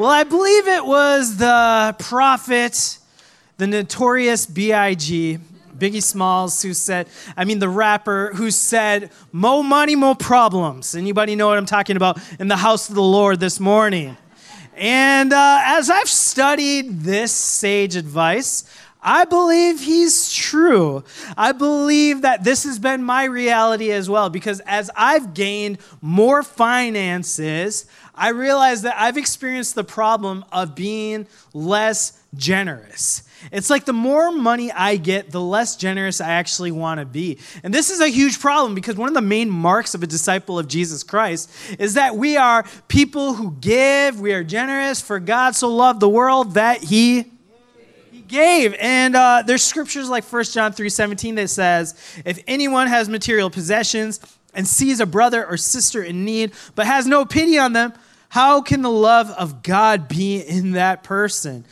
Well, I believe it was the prophet, the notorious B.I.G., Biggie Smalls, who said, I mean, the rapper who said, Mo money, mo problems. Anybody know what I'm talking about in the house of the Lord this morning? And uh, as I've studied this sage advice, I believe he's true. I believe that this has been my reality as well because as I've gained more finances, I realize that I've experienced the problem of being less generous. It's like the more money I get, the less generous I actually want to be. And this is a huge problem because one of the main marks of a disciple of Jesus Christ is that we are people who give, we are generous, for God so loved the world that he gave. And uh, there's scriptures like 1 John 3 17 that says, If anyone has material possessions and sees a brother or sister in need, but has no pity on them, how can the love of God be in that person?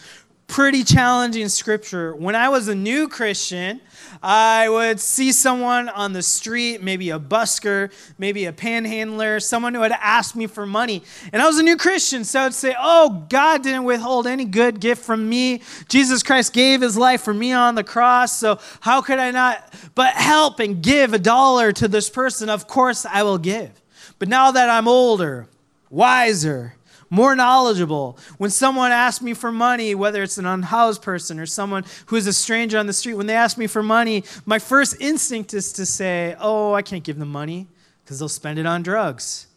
Pretty challenging scripture. When I was a new Christian, I would see someone on the street, maybe a busker, maybe a panhandler, someone who had asked me for money. And I was a new Christian, so I'd say, Oh, God didn't withhold any good gift from me. Jesus Christ gave his life for me on the cross, so how could I not but help and give a dollar to this person? Of course, I will give. But now that I'm older, wiser, more knowledgeable. When someone asks me for money, whether it's an unhoused person or someone who is a stranger on the street, when they ask me for money, my first instinct is to say, Oh, I can't give them money because they'll spend it on drugs.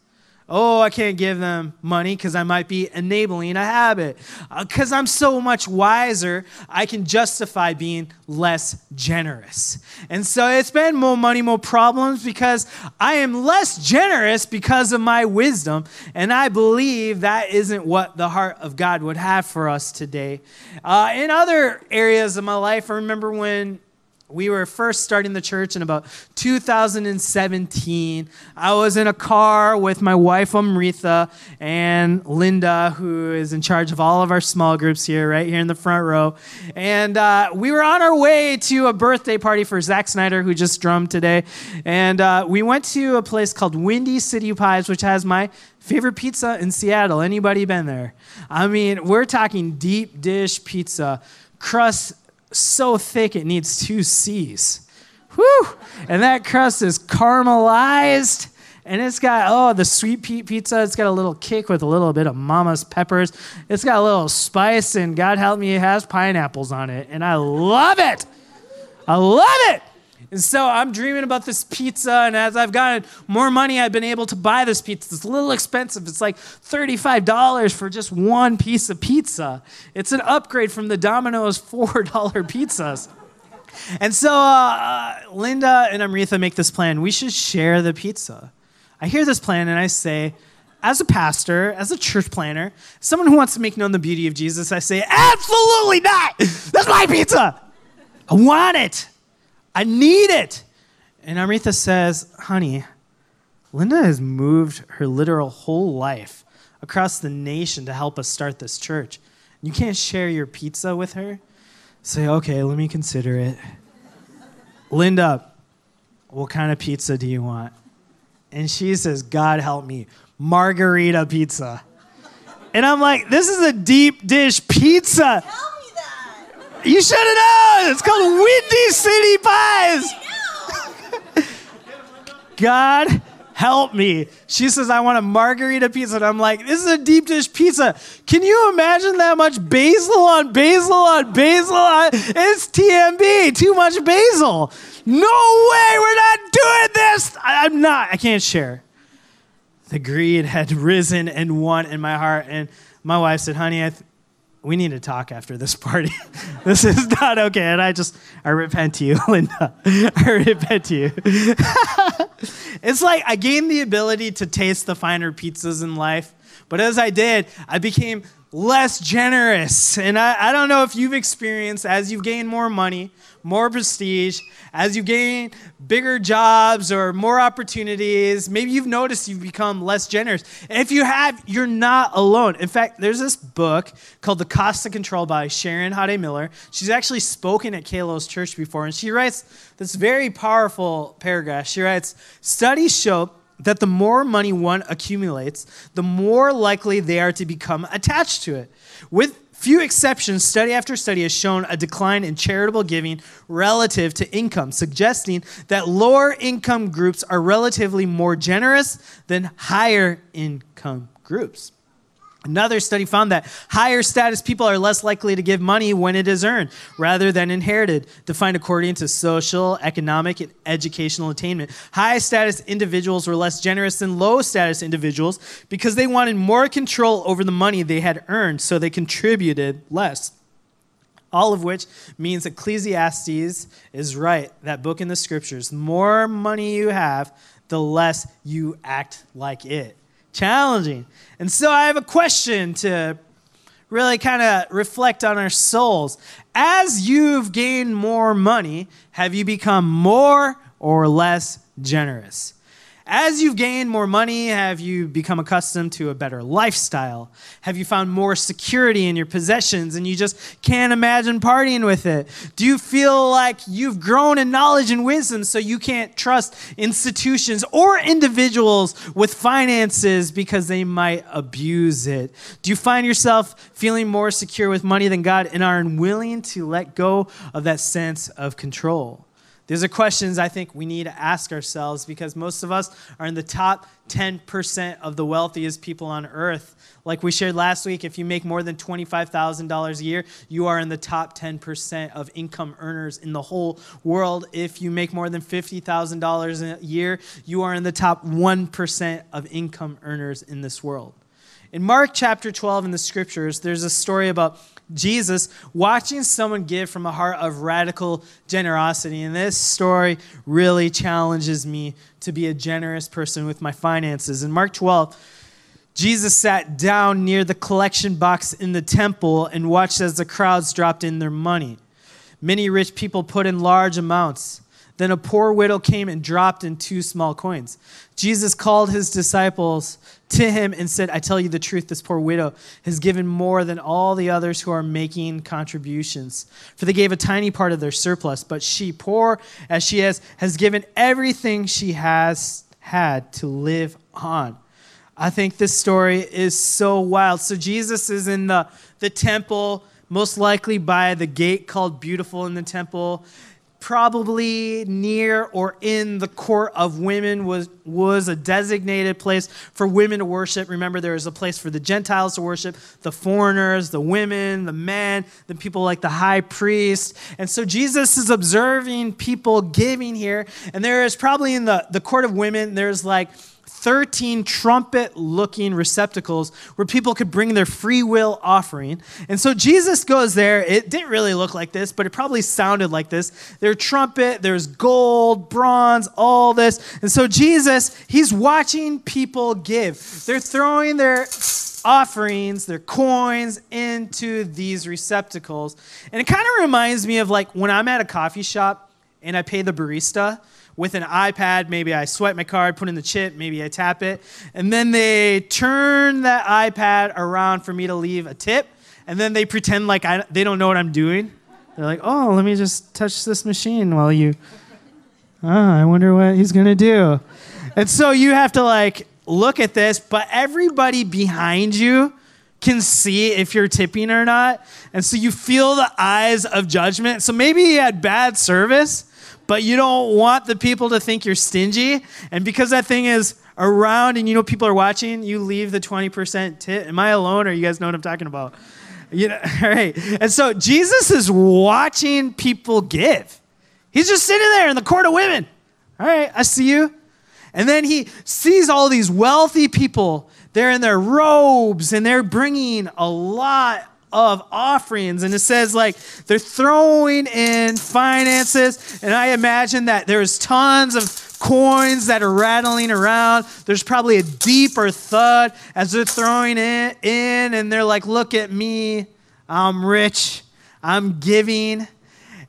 Oh, I can't give them money because I might be enabling a habit. Because uh, I'm so much wiser, I can justify being less generous. And so it's been more money, more problems because I am less generous because of my wisdom. And I believe that isn't what the heart of God would have for us today. Uh, in other areas of my life, I remember when we were first starting the church in about 2017. I was in a car with my wife, Amritha, and Linda, who is in charge of all of our small groups here, right here in the front row. And uh, we were on our way to a birthday party for Zack Snyder, who just drummed today. And uh, we went to a place called Windy City Pies, which has my favorite pizza in Seattle. Anybody been there? I mean, we're talking deep dish pizza crust so thick it needs two C's. Whew! And that crust is caramelized. And it's got, oh, the sweet pea pizza. It's got a little kick with a little bit of mama's peppers. It's got a little spice, and God help me, it has pineapples on it. And I love it. I love it. And so I'm dreaming about this pizza, and as I've gotten more money, I've been able to buy this pizza. It's a little expensive. It's like $35 for just one piece of pizza. It's an upgrade from the Domino's $4 pizzas. And so uh, Linda and Amritha make this plan. We should share the pizza. I hear this plan, and I say, as a pastor, as a church planner, someone who wants to make known the beauty of Jesus, I say, absolutely not. That's my pizza. I want it. I need it. And Amritha says, honey, Linda has moved her literal whole life across the nation to help us start this church. You can't share your pizza with her? Say, okay, let me consider it. Linda, what kind of pizza do you want? And she says, God help me, margherita pizza. And I'm like, this is a deep dish pizza. You should have known. It's called Windy City Pies. God help me. She says, I want a margherita pizza. And I'm like, this is a deep dish pizza. Can you imagine that much basil on basil on basil on? It's TMB, too much basil. No way, we're not doing this. I, am not, I can't share. The greed had risen and won in my heart. And my wife said, honey, I, th- we need to talk after this party. this is not okay. And I just, I repent to you, Linda. I repent to you. it's like I gained the ability to taste the finer pizzas in life. But as I did, I became less generous. And I, I don't know if you've experienced as you've gained more money, more prestige, as you gain bigger jobs or more opportunities, maybe you've noticed you've become less generous. If you have, you're not alone. In fact, there's this book called The Cost of Control by Sharon Hodde Miller. She's actually spoken at Kalos Church before, and she writes this very powerful paragraph. She writes, Studies show that the more money one accumulates, the more likely they are to become attached to it. With Few exceptions, study after study has shown a decline in charitable giving relative to income, suggesting that lower income groups are relatively more generous than higher income groups. Another study found that higher status people are less likely to give money when it is earned rather than inherited, defined according to social, economic, and educational attainment. High status individuals were less generous than low status individuals because they wanted more control over the money they had earned, so they contributed less. All of which means Ecclesiastes is right, that book in the scriptures. The more money you have, the less you act like it challenging. And so I have a question to really kind of reflect on our souls. As you've gained more money, have you become more or less generous? As you've gained more money, have you become accustomed to a better lifestyle? Have you found more security in your possessions and you just can't imagine partying with it? Do you feel like you've grown in knowledge and wisdom so you can't trust institutions or individuals with finances because they might abuse it? Do you find yourself feeling more secure with money than God and are unwilling to let go of that sense of control? These are questions I think we need to ask ourselves because most of us are in the top 10% of the wealthiest people on earth. Like we shared last week, if you make more than $25,000 a year, you are in the top 10% of income earners in the whole world. If you make more than $50,000 a year, you are in the top 1% of income earners in this world. In Mark chapter 12 in the scriptures, there's a story about Jesus watching someone give from a heart of radical generosity. And this story really challenges me to be a generous person with my finances. In Mark 12, Jesus sat down near the collection box in the temple and watched as the crowds dropped in their money. Many rich people put in large amounts. Then a poor widow came and dropped in two small coins. Jesus called his disciples to him and said, I tell you the truth, this poor widow has given more than all the others who are making contributions. For they gave a tiny part of their surplus, but she, poor as she is, has given everything she has had to live on. I think this story is so wild. So Jesus is in the, the temple, most likely by the gate called Beautiful in the temple probably near or in the court of women was, was a designated place for women to worship. Remember, there was a place for the Gentiles to worship, the foreigners, the women, the men, the people like the high priest. And so Jesus is observing people giving here. And there is probably in the, the court of women, there's like 13 trumpet looking receptacles where people could bring their free will offering. And so Jesus goes there. It didn't really look like this, but it probably sounded like this. There's trumpet, there's gold, bronze, all this. And so Jesus, he's watching people give. They're throwing their offerings, their coins into these receptacles. And it kind of reminds me of like when I'm at a coffee shop and I pay the barista with an iPad. Maybe I swipe my card, put in the chip, maybe I tap it. And then they turn that iPad around for me to leave a tip. And then they pretend like I, they don't know what I'm doing. They're like, oh, let me just touch this machine while you. Oh, I wonder what he's going to do. And so you have to like look at this, but everybody behind you can see if you're tipping or not. And so you feel the eyes of judgment. So maybe he had bad service but you don't want the people to think you're stingy. And because that thing is around and you know people are watching, you leave the 20% tip. Am I alone or you guys know what I'm talking about? You know, all right. And so Jesus is watching people give. He's just sitting there in the court of women. All right, I see you. And then he sees all these wealthy people. They're in their robes and they're bringing a lot of offerings. And it says, like, they're throwing in finances. And I imagine that there's tons of coins that are rattling around. There's probably a deeper thud as they're throwing it in, and they're like, Look at me. I'm rich. I'm giving.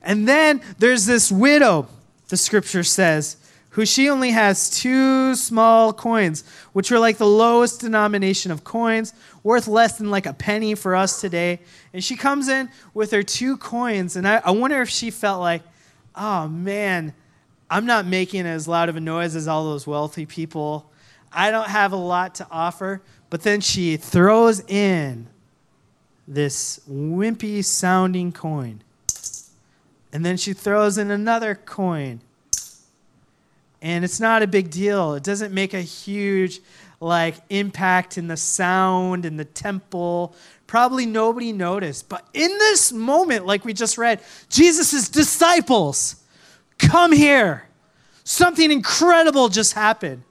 And then there's this widow, the scripture says, who she only has two small coins, which are like the lowest denomination of coins, worth less than like a penny for us today. And she comes in with her two coins, and I, I wonder if she felt like, oh man, I'm not making as loud of a noise as all those wealthy people. I don't have a lot to offer. But then she throws in this wimpy sounding coin. And then she throws in another coin. And it's not a big deal. It doesn't make a huge like impact in the sound in the temple. Probably nobody noticed. But in this moment, like we just read, Jesus' disciples come here. Something incredible just happened.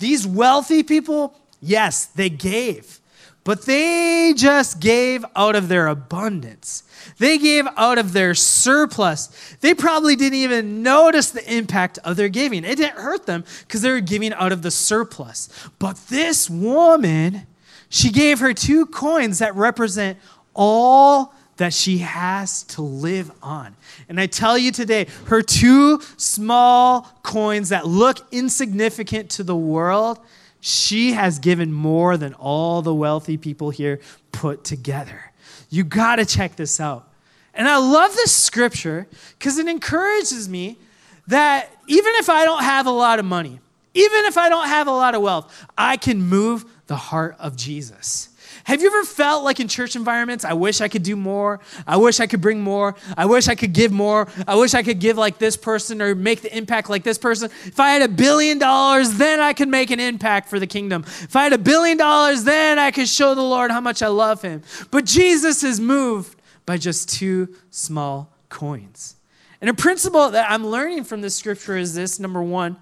These wealthy people, yes, they gave. But they just gave out of their abundance. They gave out of their surplus. They probably didn't even notice the impact of their giving. It didn't hurt them because they were giving out of the surplus. But this woman, she gave her two coins that represent all that she has to live on. And I tell you today, her two small coins that look insignificant to the world she has given more than all the wealthy people here put together. You got to check this out. And I love this scripture because it encourages me that even if I don't have a lot of money, even if I don't have a lot of wealth, I can move the heart of Jesus. Have you ever felt like in church environments, I wish I could do more. I wish I could bring more. I wish I could give more. I wish I could give like this person or make the impact like this person. If I had a billion dollars, then I could make an impact for the kingdom. If I had a billion dollars, then I could show the Lord how much I love him. But Jesus is moved by just two small coins. And a principle that I'm learning from this scripture is this number one,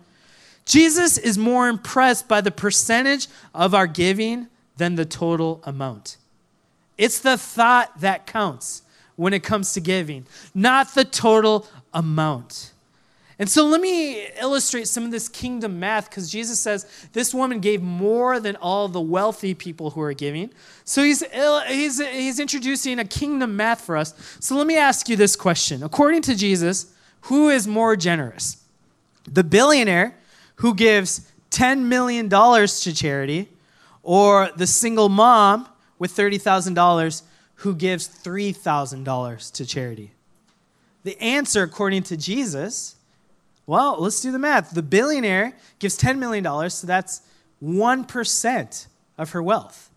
Jesus is more impressed by the percentage of our giving than the total amount. It's the thought that counts when it comes to giving, not the total amount. And so let me illustrate some of this kingdom math because Jesus says this woman gave more than all the wealthy people who are giving. So he's, he's, he's introducing a kingdom math for us. So let me ask you this question. According to Jesus, who is more generous? The billionaire who gives $10 million to charity or the single mom with $30,000 who gives $3,000 to charity? The answer, according to Jesus, well, let's do the math. The billionaire gives $10 million, so that's 1% of her wealth.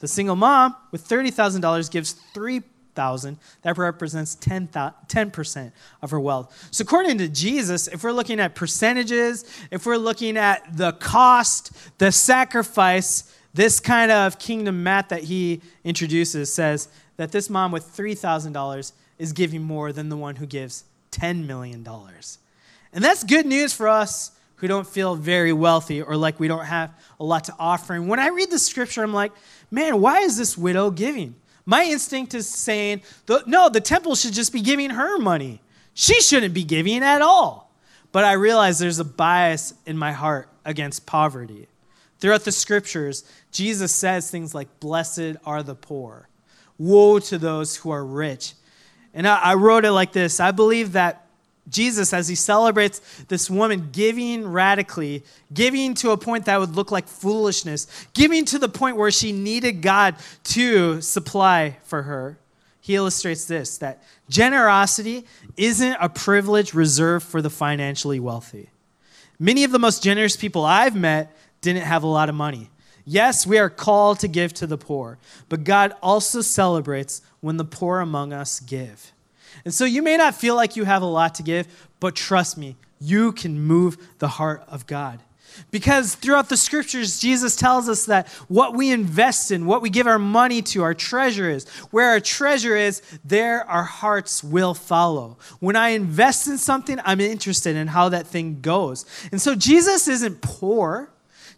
The single mom with $30,000 gives 3000 That represents 10, 10% of her wealth. So, according to Jesus, if we're looking at percentages, if we're looking at the cost, the sacrifice, this kind of kingdom math that he introduces says that this mom with $3,000 is giving more than the one who gives $10 million. And that's good news for us who don't feel very wealthy or like we don't have a lot to offer. And when I read the scripture, I'm like, man, why is this widow giving? My instinct is saying, no, the temple should just be giving her money. She shouldn't be giving at all. But I realize there's a bias in my heart against poverty. Throughout the scriptures, Jesus says things like, Blessed are the poor. Woe to those who are rich. And I, I wrote it like this I believe that Jesus, as he celebrates this woman giving radically, giving to a point that would look like foolishness, giving to the point where she needed God to supply for her, he illustrates this that generosity isn't a privilege reserved for the financially wealthy. Many of the most generous people I've met didn't have a lot of money. Yes, we are called to give to the poor, but God also celebrates when the poor among us give. And so you may not feel like you have a lot to give, but trust me, you can move the heart of God. Because throughout the scriptures, Jesus tells us that what we invest in, what we give our money to, our treasure is. Where our treasure is, there our hearts will follow. When I invest in something, I'm interested in how that thing goes. And so Jesus isn't poor.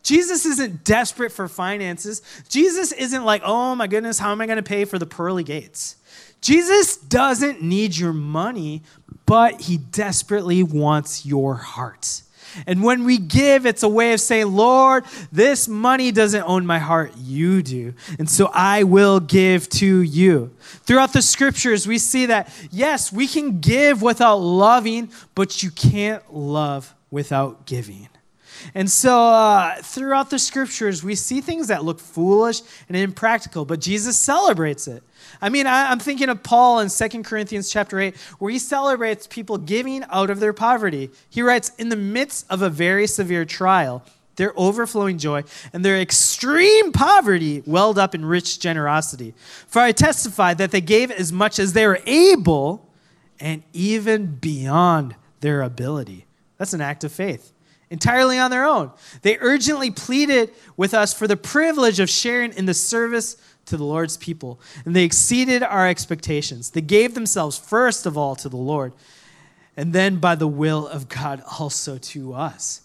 Jesus isn't desperate for finances. Jesus isn't like, oh my goodness, how am I going to pay for the pearly gates? Jesus doesn't need your money, but he desperately wants your heart. And when we give, it's a way of saying, Lord, this money doesn't own my heart, you do. And so I will give to you. Throughout the scriptures, we see that, yes, we can give without loving, but you can't love without giving. And so, uh, throughout the scriptures, we see things that look foolish and impractical, but Jesus celebrates it. I mean, I, am thinking of Paul in 2 Corinthians chapter 8, where he celebrates people giving out of their poverty. He writes, In the midst of a very severe trial, their overflowing joy and their extreme poverty welled up in rich generosity. For I testify that they gave as much as they were able and even beyond their ability. That's an act of faith entirely on their own. They urgently pleaded with us for the privilege of sharing in the service to the Lord's people, and they exceeded our expectations. They gave themselves first of all to the Lord, and then by the will of God also to us.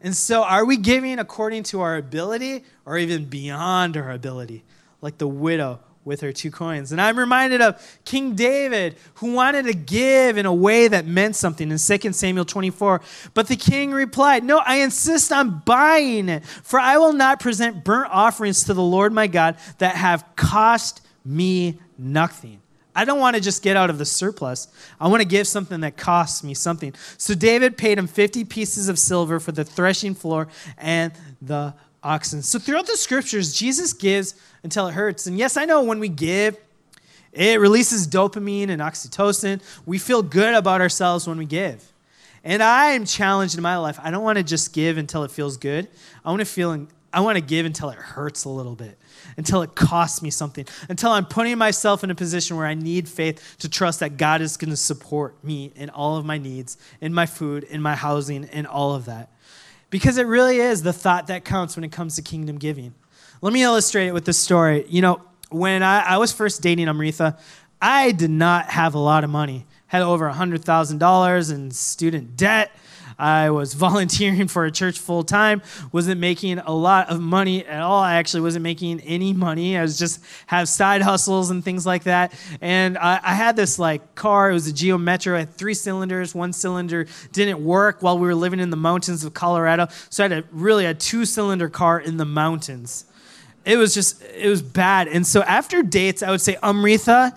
And so, are we giving according to our ability or even beyond our ability? Like the widow with her two coins. And I'm reminded of King David who wanted to give in a way that meant something in 2 Samuel 24. But the king replied, No, I insist on buying it, for I will not present burnt offerings to the Lord my God that have cost me nothing. I don't want to just get out of the surplus. I want to give something that costs me something. So David paid him 50 pieces of silver for the threshing floor and the oxen. So throughout the scriptures, Jesus gives until it hurts. And yes, I know when we give, it releases dopamine and oxytocin. We feel good about ourselves when we give. And I am challenged in my life. I don't want to just give until it feels good. I want to feel I want to give until it hurts a little bit, until it costs me something, until I'm putting myself in a position where I need faith to trust that God is going to support me in all of my needs, in my food, in my housing, in all of that. Because it really is the thought that counts when it comes to kingdom giving. Let me illustrate it with this story. You know, when I, I was first dating Amrita, I did not have a lot of money. Had over $100,000 in student debt. I was volunteering for a church full time, wasn't making a lot of money at all. I actually wasn't making any money. I was just have side hustles and things like that. And I, I had this like car. It was a Geo Metro. It had three cylinders. One cylinder didn't work while we were living in the mountains of Colorado. So I had a really a two cylinder car in the mountains. It was just it was bad. And so after dates, I would say, Amrita,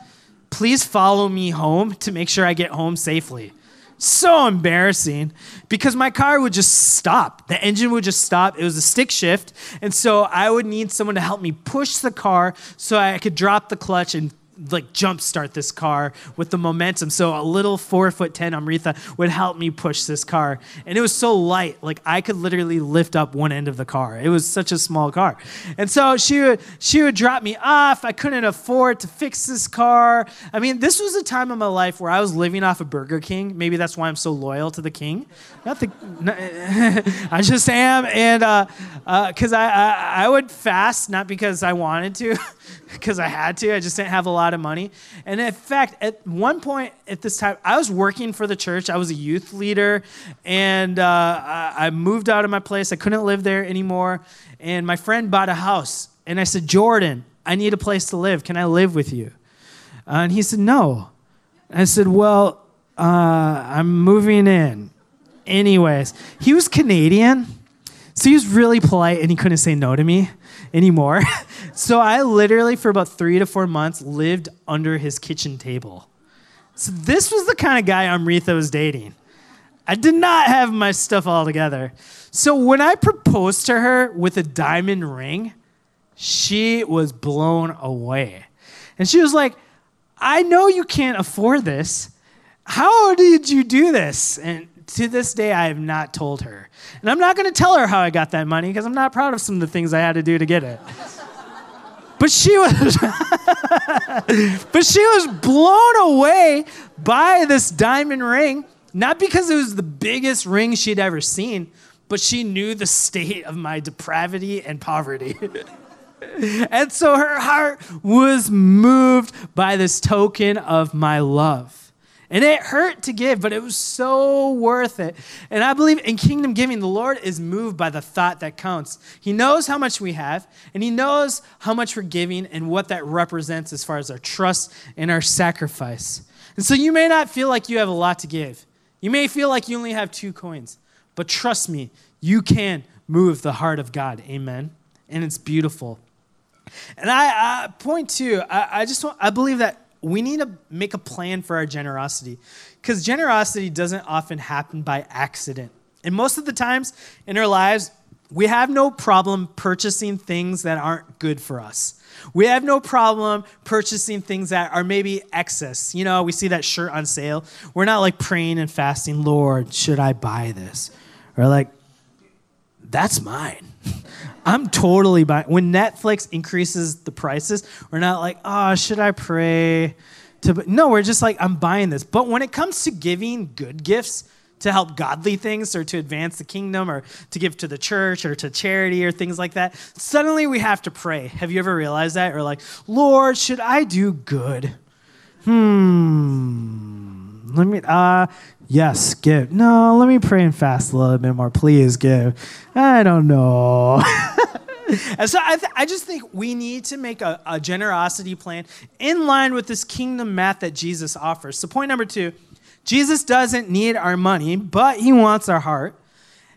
please follow me home to make sure I get home safely so embarrassing because my car would just stop. The engine would just stop. It was a stick shift. And so I would need someone to help me push the car so I could drop the clutch and like jumpstart this car with the momentum. So a little four foot ten Amrita would help me push this car, and it was so light, like I could literally lift up one end of the car. It was such a small car, and so she would she would drop me off. I couldn't afford to fix this car. I mean, this was a time of my life where I was living off of Burger King. Maybe that's why I'm so loyal to the King. Not the, not, I just am, and because uh, uh, I, I I would fast not because I wanted to. because I had to. I just didn't have a lot of money. And in fact, at one point at this time, I was working for the church. I was a youth leader, and uh, I moved out of my place. I couldn't live there anymore. And my friend bought a house. And I said, Jordan, I need a place to live. Can I live with you? Uh, and he said, No. I said, Well, uh, I'm moving in. Anyways, he was Canadian. So he was really polite and he couldn't say no to me anymore. so I literally, for about three to four months, lived under his kitchen table. So this was the kind of guy Amrita was dating. I did not have my stuff all together. So when I proposed to her with a diamond ring, she was blown away. And she was like, I know you can't afford this. How did you do this? And to this day, I have not told her. And I'm not going to tell her how I got that money because I'm not proud of some of the things I had to do to get it. But she was But she was blown away by this diamond ring, not because it was the biggest ring she'd ever seen, but she knew the state of my depravity and poverty. and so her heart was moved by this token of my love. And it hurt to give, but it was so worth it. And I believe in kingdom giving, the Lord is moved by the thought that counts. He knows how much we have, and He knows how much we're giving and what that represents as far as our trust and our sacrifice. And so you may not feel like you have a lot to give. You may feel like you only have two coins. But trust me, you can move the heart of God. Amen. And it's beautiful. And I, I point to, I, I just want, I believe that we need to make a plan for our generosity because generosity doesn't often happen by accident. And most of the times in our lives, we have no problem purchasing things that aren't good for us. We have no problem purchasing things that are maybe excess. You know, we see that shirt on sale. We're not like praying and fasting, Lord, should I buy this? Or like, that's mine. I'm totally buying. When Netflix increases the prices, we're not like, oh, should I pray? To no, we're just like, I'm buying this. But when it comes to giving good gifts to help godly things or to advance the kingdom or to give to the church or to charity or things like that, suddenly we have to pray. Have you ever realized that? Or like, Lord, should I do good? Hmm. Let me, uh, Yes, give. No, let me pray and fast a little bit more. Please give. I don't know. and so I, th- I just think we need to make a, a generosity plan in line with this kingdom math that Jesus offers. So, point number two Jesus doesn't need our money, but he wants our heart.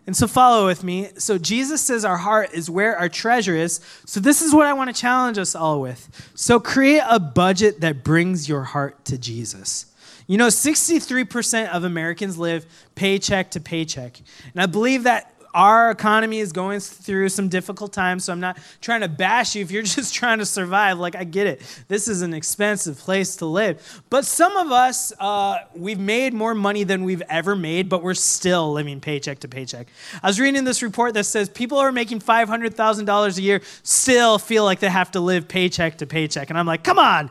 And so, follow with me. So, Jesus says our heart is where our treasure is. So, this is what I want to challenge us all with. So, create a budget that brings your heart to Jesus. You know, 63% of Americans live paycheck to paycheck. And I believe that our economy is going through some difficult times, so I'm not trying to bash you if you're just trying to survive. Like, I get it. This is an expensive place to live. But some of us, uh, we've made more money than we've ever made, but we're still living paycheck to paycheck. I was reading this report that says people who are making $500,000 a year still feel like they have to live paycheck to paycheck. And I'm like, come on,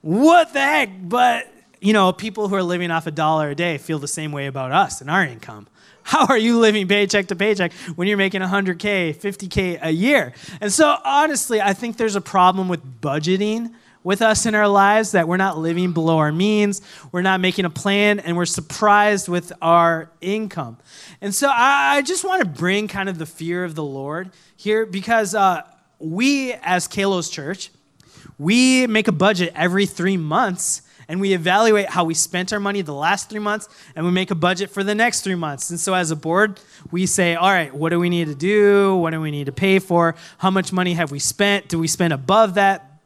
what the heck? But you know, people who are living off a dollar a day feel the same way about us and our income. How are you living paycheck to paycheck when you're making 100K, 50K a year? And so, honestly, I think there's a problem with budgeting with us in our lives that we're not living below our means, we're not making a plan, and we're surprised with our income. And so, I, just want to bring kind of the fear of the Lord here because uh, we, as Kalos Church, we make a budget every three months and we evaluate how we spent our money the last three months and we make a budget for the next three months. And so as a board, we say, all right, what do we need to do? What do we need to pay for? How much money have we spent? Do we spend above that?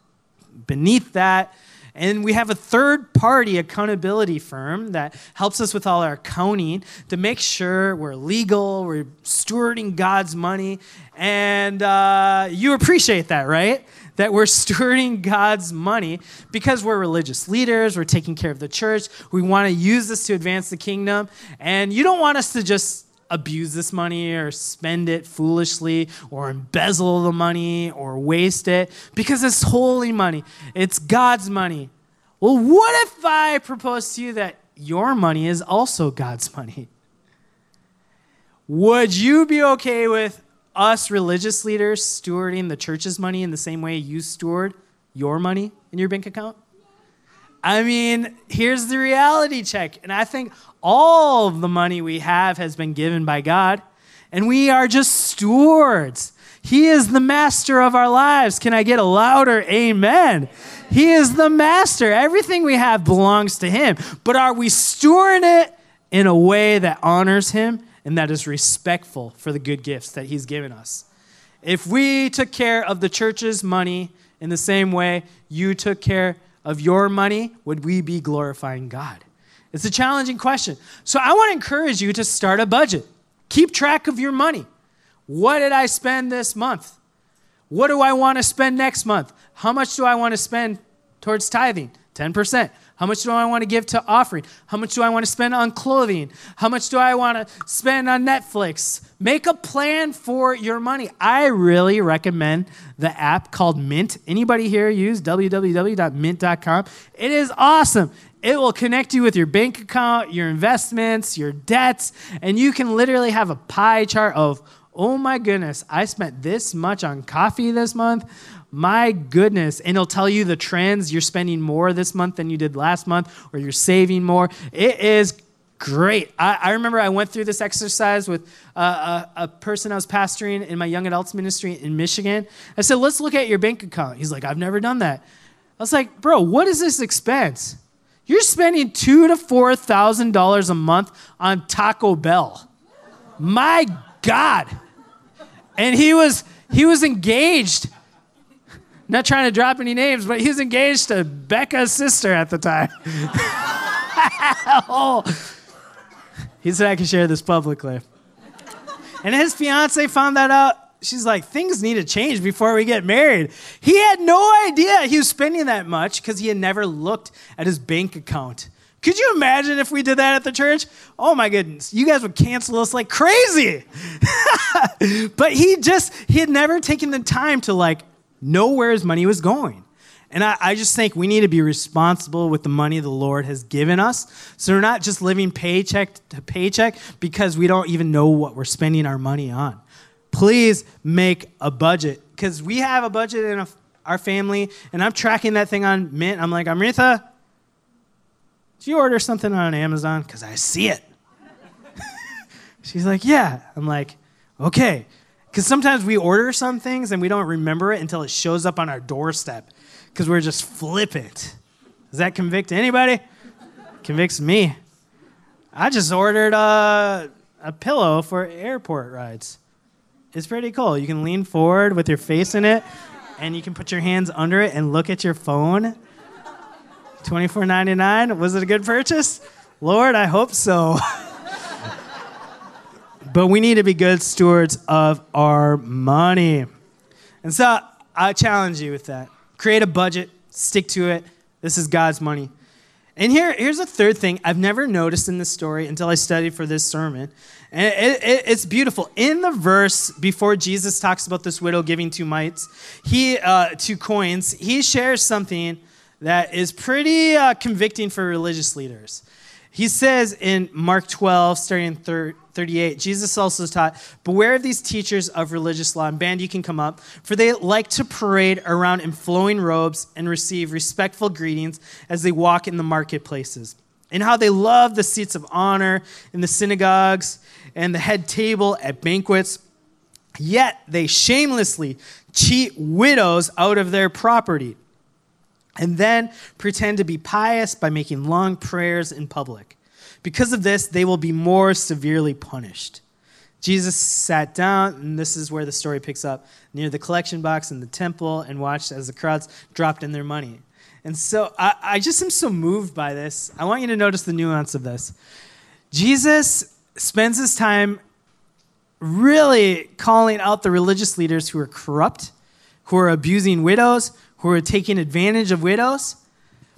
Beneath that? And we have a third party accountability firm that helps us with all our accounting to make sure we're legal, we're stewarding God's money. And uh, you appreciate that, right? That we're stewarding God's money because we're religious leaders, we're taking care of the church, we want to use this to advance the kingdom, and you don't want us to just abuse this money or spend it foolishly or embezzle the money or waste it because it's holy money. It's God's money. Well, what if I propose to you that your money is also God's money? Would you be okay with us religious leaders stewarding the church's money in the same way you steward your money in your bank account? I mean, here's the reality check. And I think all of the money we have has been given by God, and we are just stewards. He is the master of our lives. Can I get a louder amen? He is the master. Everything we have belongs to Him. But are we stewarding it in a way that honors Him and that is respectful for the good gifts that He's given us. If we took care of the church's money in the same way you took care of your money, would we be glorifying God? It's a challenging question. So I want to encourage you to start a budget. Keep track of your money. What did I spend this month? What do I want to spend next month? How much do I want to spend towards tithing? 10%. How much do I want to give to offering? How much do I want to spend on clothing? How much do I want to spend on Netflix? Make a plan for your money. I really recommend the app called Mint. Anybody here use www.mint.com? It is awesome. It will connect you with your bank account, your investments, your debts, and you can literally have a pie chart of, oh my goodness, I spent this much on coffee this month my goodness. And it'll tell you the trends. You're spending more this month than you did last month, or you're saving more. It is great. I, I remember I went through this exercise with uh, a, a, person I was pastoring in my young adults ministry in Michigan. I said, let's look at your bank account. He's like, I've never done that. I was like, bro, what is this expense? You're spending two to four thousand dollars a month on Taco Bell. My God. And he was he was engaged. Not trying to drop any names, but he was engaged to Becca's sister at the time. oh. He said I can share this publicly. And his fiance found that out. She's like, things need to change before we get married. He had no idea he was spending that much because he had never looked at his bank account. Could you imagine if we did that at the church? Oh my goodness, you guys would cancel us like crazy. but he just, he had never taken the time to like know where his money was going. And I, I, just think we need to be responsible with the money the Lord has given us. So we're not just living paycheck to paycheck because we don't even know what we're spending our money on. Please make a budget because we have a budget in a, our family, and I'm tracking that thing on Mint. I'm like, Amrita, did you order something on Amazon? Because I see it. She's like, yeah. I'm like, okay. Because sometimes we order some things and we don't remember it until it shows up on our doorstep because we're just flippant. Does that convict anybody? Convicts me. I just ordered a, a pillow for airport rides. It's pretty cool. You can lean forward with your face in it, and you can put your hands under it and look at your phone. $24.99. Was it a good purchase? Lord, I hope so. but we need to be good stewards of our money. And so I challenge you with that create a budget, stick to it. This is God's money. And here, here's a third thing I've never noticed in this story until I studied for this sermon. And it, it, it's beautiful. In the verse before Jesus talks about this widow giving two mites, he uh, two coins, he shares something that is pretty uh, convicting for religious leaders. He says in Mark 12, starting in 38, Jesus also taught, Beware of these teachers of religious law. And band, you can come up. For they like to parade around in flowing robes and receive respectful greetings as they walk in the marketplaces. And how they love the seats of honor in the synagogues and the head table at banquets. Yet they shamelessly cheat widows out of their property and then pretend to be pious by making long prayers in public. Because of this, they will be more severely punished. Jesus sat down, and this is where the story picks up, near the collection box in the temple and watched as the crowds dropped in their money. And so I, I just am so moved by this. I want you to notice the nuance of this. Jesus spends his time really calling out the religious leaders who are corrupt, who are abusing widows, who are taking advantage of widows.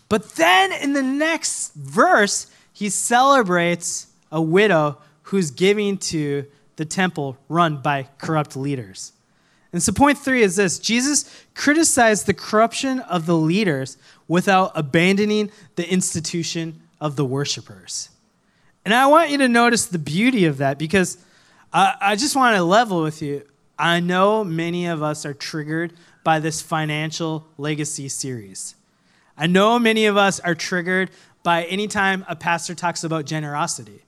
But then in the next verse, he celebrates a widow who's giving to the temple run by corrupt leaders. And so, point three is this Jesus criticized the corruption of the leaders without abandoning the institution of the worshipers. And I want you to notice the beauty of that because I, I just want to level with you. I know many of us are triggered by this financial legacy series. I know many of us are triggered by any time a pastor talks about generosity.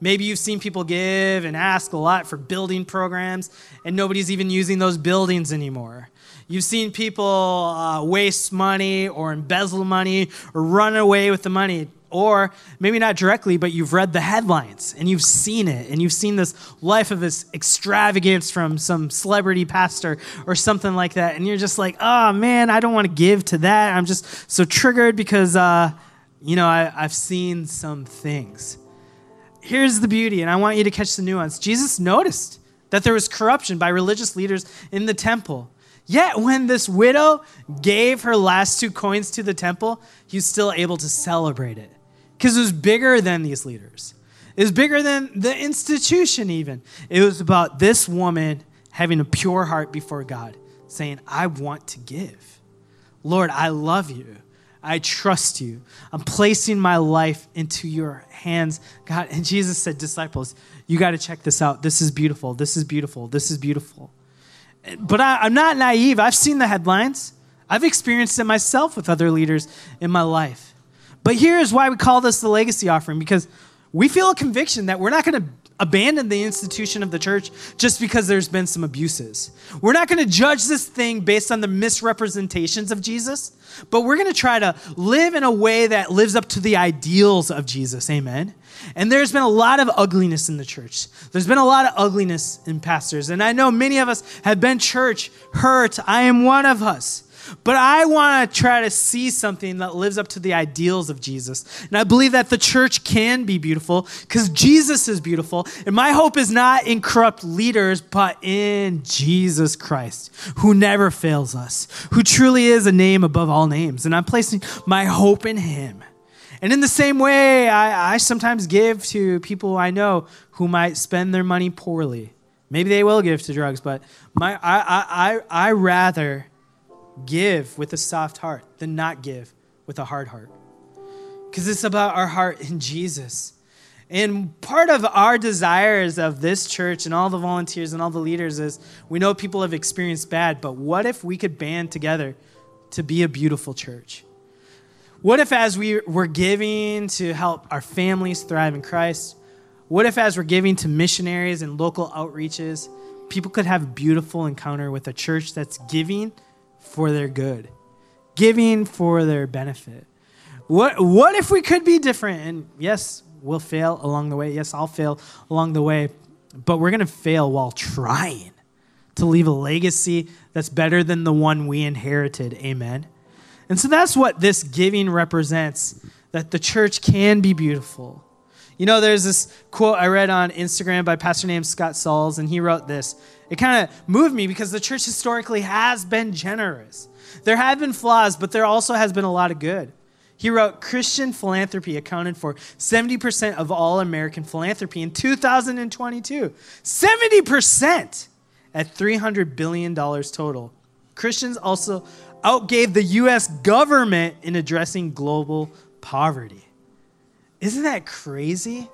Maybe you've seen people give and ask a lot for building programs, and nobody's even using those buildings anymore. You've seen people uh, waste money or embezzle money or run away with the money or maybe not directly, but you've read the headlines and you've seen it, and you've seen this life of this extravagance from some celebrity pastor or something like that, and you're just like, oh man, I don't want to give to that. I'm just so triggered because, uh, you know, I, I've seen some things. Here's the beauty, and I want you to catch the nuance. Jesus noticed that there was corruption by religious leaders in the temple. Yet, when this widow gave her last two coins to the temple, he was still able to celebrate it because it was bigger than these leaders. It was bigger than the institution, even. It was about this woman having a pure heart before God, saying, I want to give. Lord, I love you. I trust you. I'm placing my life into your hands, God. And Jesus said, Disciples, you got to check this out. This is beautiful. This is beautiful. This is beautiful. But I, I'm not naive. I've seen the headlines, I've experienced it myself with other leaders in my life. But here's why we call this the legacy offering because We feel a conviction that we're not going to abandon the institution of the church just because there's been some abuses. We're not going to judge this thing based on the misrepresentations of Jesus, but we're going to try to live in a way that lives up to the ideals of Jesus. Amen. And there's been a lot of ugliness in the church. There's been a lot of ugliness in pastors. And I know many of us have been church hurt. I am one of us. But I want to try to see something that lives up to the ideals of Jesus. And I believe that the church can be beautiful because Jesus is beautiful. And my hope is not in corrupt leaders, but in Jesus Christ, who never fails us, who truly is a name above all names. And I'm placing my hope in him. And in the same way, I, I sometimes give to people I know who might spend their money poorly. Maybe they will give to drugs, but my, I, I, I, I rather give with a soft heart than not give with a hard heart. Because it's about our heart in Jesus. And part of our desires of this church and all the volunteers and all the leaders is we know people have experienced bad, but what if we could band together to be a beautiful church? What if, as we were giving to help our families thrive in Christ, what if, as we're giving to missionaries and local outreaches, people could have a beautiful encounter with a church that's giving for their good, giving for their benefit. What, what if we could be different? And yes, we'll fail along the way. Yes, I'll fail along the way, but we're going to fail while trying to leave a legacy that's better than the one we inherited. Amen. And so that's what this giving represents that the church can be beautiful. You know, there's this quote I read on Instagram by pastor named Scott Sauls, and he wrote this. It kind of moved me because the church historically has been generous. There have been flaws, but there also has been a lot of good. He wrote Christian philanthropy accounted for 70% of all American philanthropy in 2022. 70% at $300 billion total. Christians also outgave the US government in addressing global poverty. Isn't that crazy?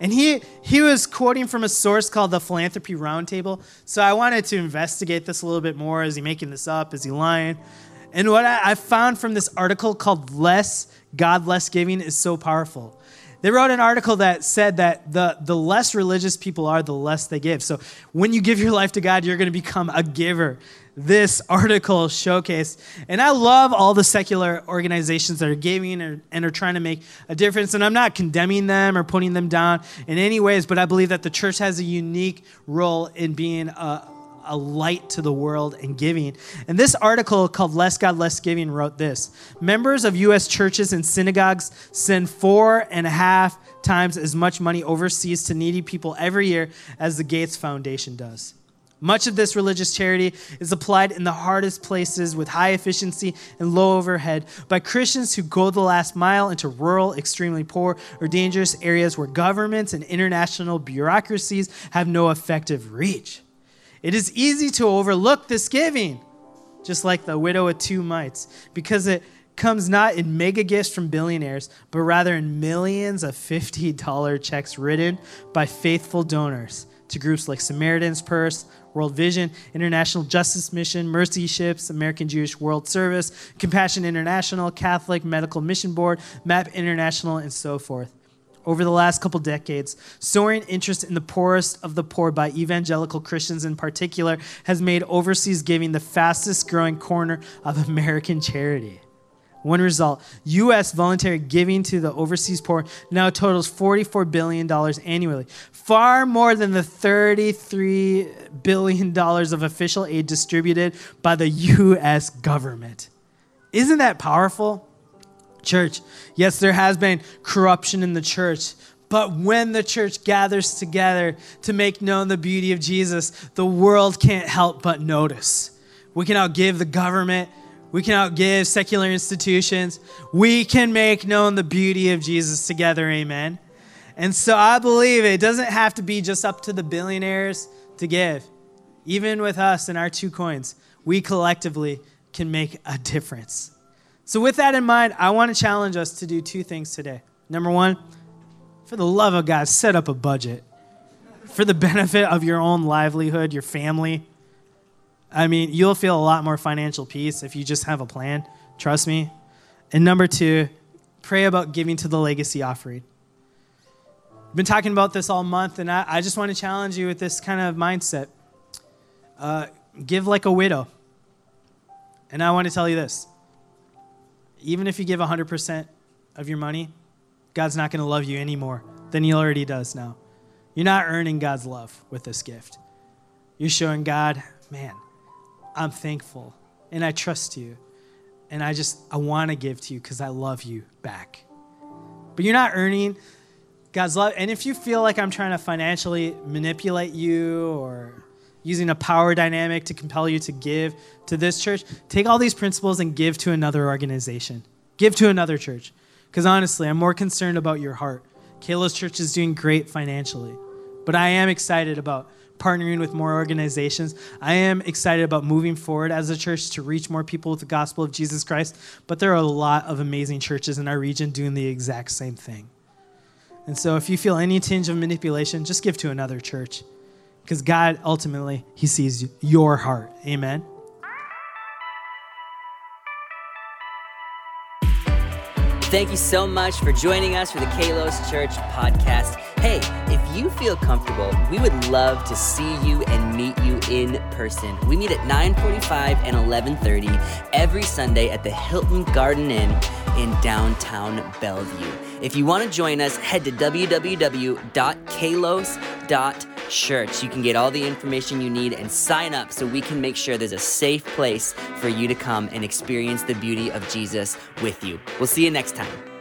And he, he was quoting from a source called the Philanthropy Roundtable. So I wanted to investigate this a little bit more. Is he making this up? Is he lying? And what I, I found from this article called Less God, Less Giving is so powerful. They wrote an article that said that the, the less religious people are, the less they give. So when you give your life to God, you're going to become a giver this article showcased. And I love all the secular organizations that are giving and, and are trying to make a difference. And I'm not condemning them or putting them down in any ways, but I believe that the church has a unique role in being a, a light to the world and giving. And this article called Less God, Less Giving wrote this Members of U.S. churches and synagogues send four and a half times as much money overseas to needy people every year as the Gates Foundation does. Much of this religious charity is applied in the hardest places with high efficiency and low overhead by Christians who go the last mile into rural, extremely poor, or dangerous areas where governments and international bureaucracies have no effective reach. It is easy to overlook this giving, just like the widow with two mites, because it comes not in mega gifts from billionaires, but rather in millions of $50 checks written by faithful donors to groups like Samaritan's Purse, World Vision, International Justice Mission, Mercy Ships, American Jewish World Service, Compassion International, Catholic Medical Mission Board, MAP International, and so forth. Over the last couple decades, soaring interest in the poorest of the poor by evangelical Christians in particular has made overseas giving the fastest growing corner of American charity. One result U.S. voluntary giving to the overseas poor now totals $44 billion annually, far more than the $33 billion of official aid distributed by the U.S. government. Isn't that powerful? Church, yes, there has been corruption in the church, but when the church gathers together to make known the beauty of Jesus, the world can't help but notice. We can outgive the government we can outgive secular institutions. We can make known the beauty of Jesus together. Amen. And so I believe it doesn't have to be just up to the billionaires to give. Even with us and our two coins, we collectively can make a difference. So, with that in mind, I want to challenge us to do two things today. Number one, for the love of God, set up a budget for the benefit of your own livelihood, your family, I mean, you'll feel a lot more financial peace if you just have a plan. Trust me. And number two, pray about giving to the legacy offering. I've been talking about this all month, and I, I just want to challenge you with this kind of mindset. Uh, give like a widow. And I want to tell you this even if you give 100% of your money, God's not going to love you any more than He already does now. You're not earning God's love with this gift. You're showing God, man, I'm thankful and I trust you. And I just, I want to give to you because I love you back. But you're not earning God's love. And if you feel like I'm trying to financially manipulate you or using a power dynamic to compel you to give to this church, take all these principles and give to another organization. Give to another church. Because honestly, I'm more concerned about your heart. Kalos Church is doing great financially, but I am excited about partnering with more organizations. I am excited about moving forward as a church to reach more people with the gospel of Jesus Christ, but there are a lot of amazing churches in our region doing the exact same thing. And so if you feel any tinge of manipulation, just give to another church because God ultimately, He sees your heart. Amen. Thank you so much for joining us for the Kalos Church podcast. Hey, if you feel comfortable, we would love to see you and meet you in person. We meet at 9:45 and 11:30 every Sunday at the Hilton Garden Inn in downtown Bellevue. If you want to join us, head to www.kalos.church. You can get all the information you need and sign up so we can make sure there's a safe place for you to come and experience the beauty of Jesus with you. We'll see you next time.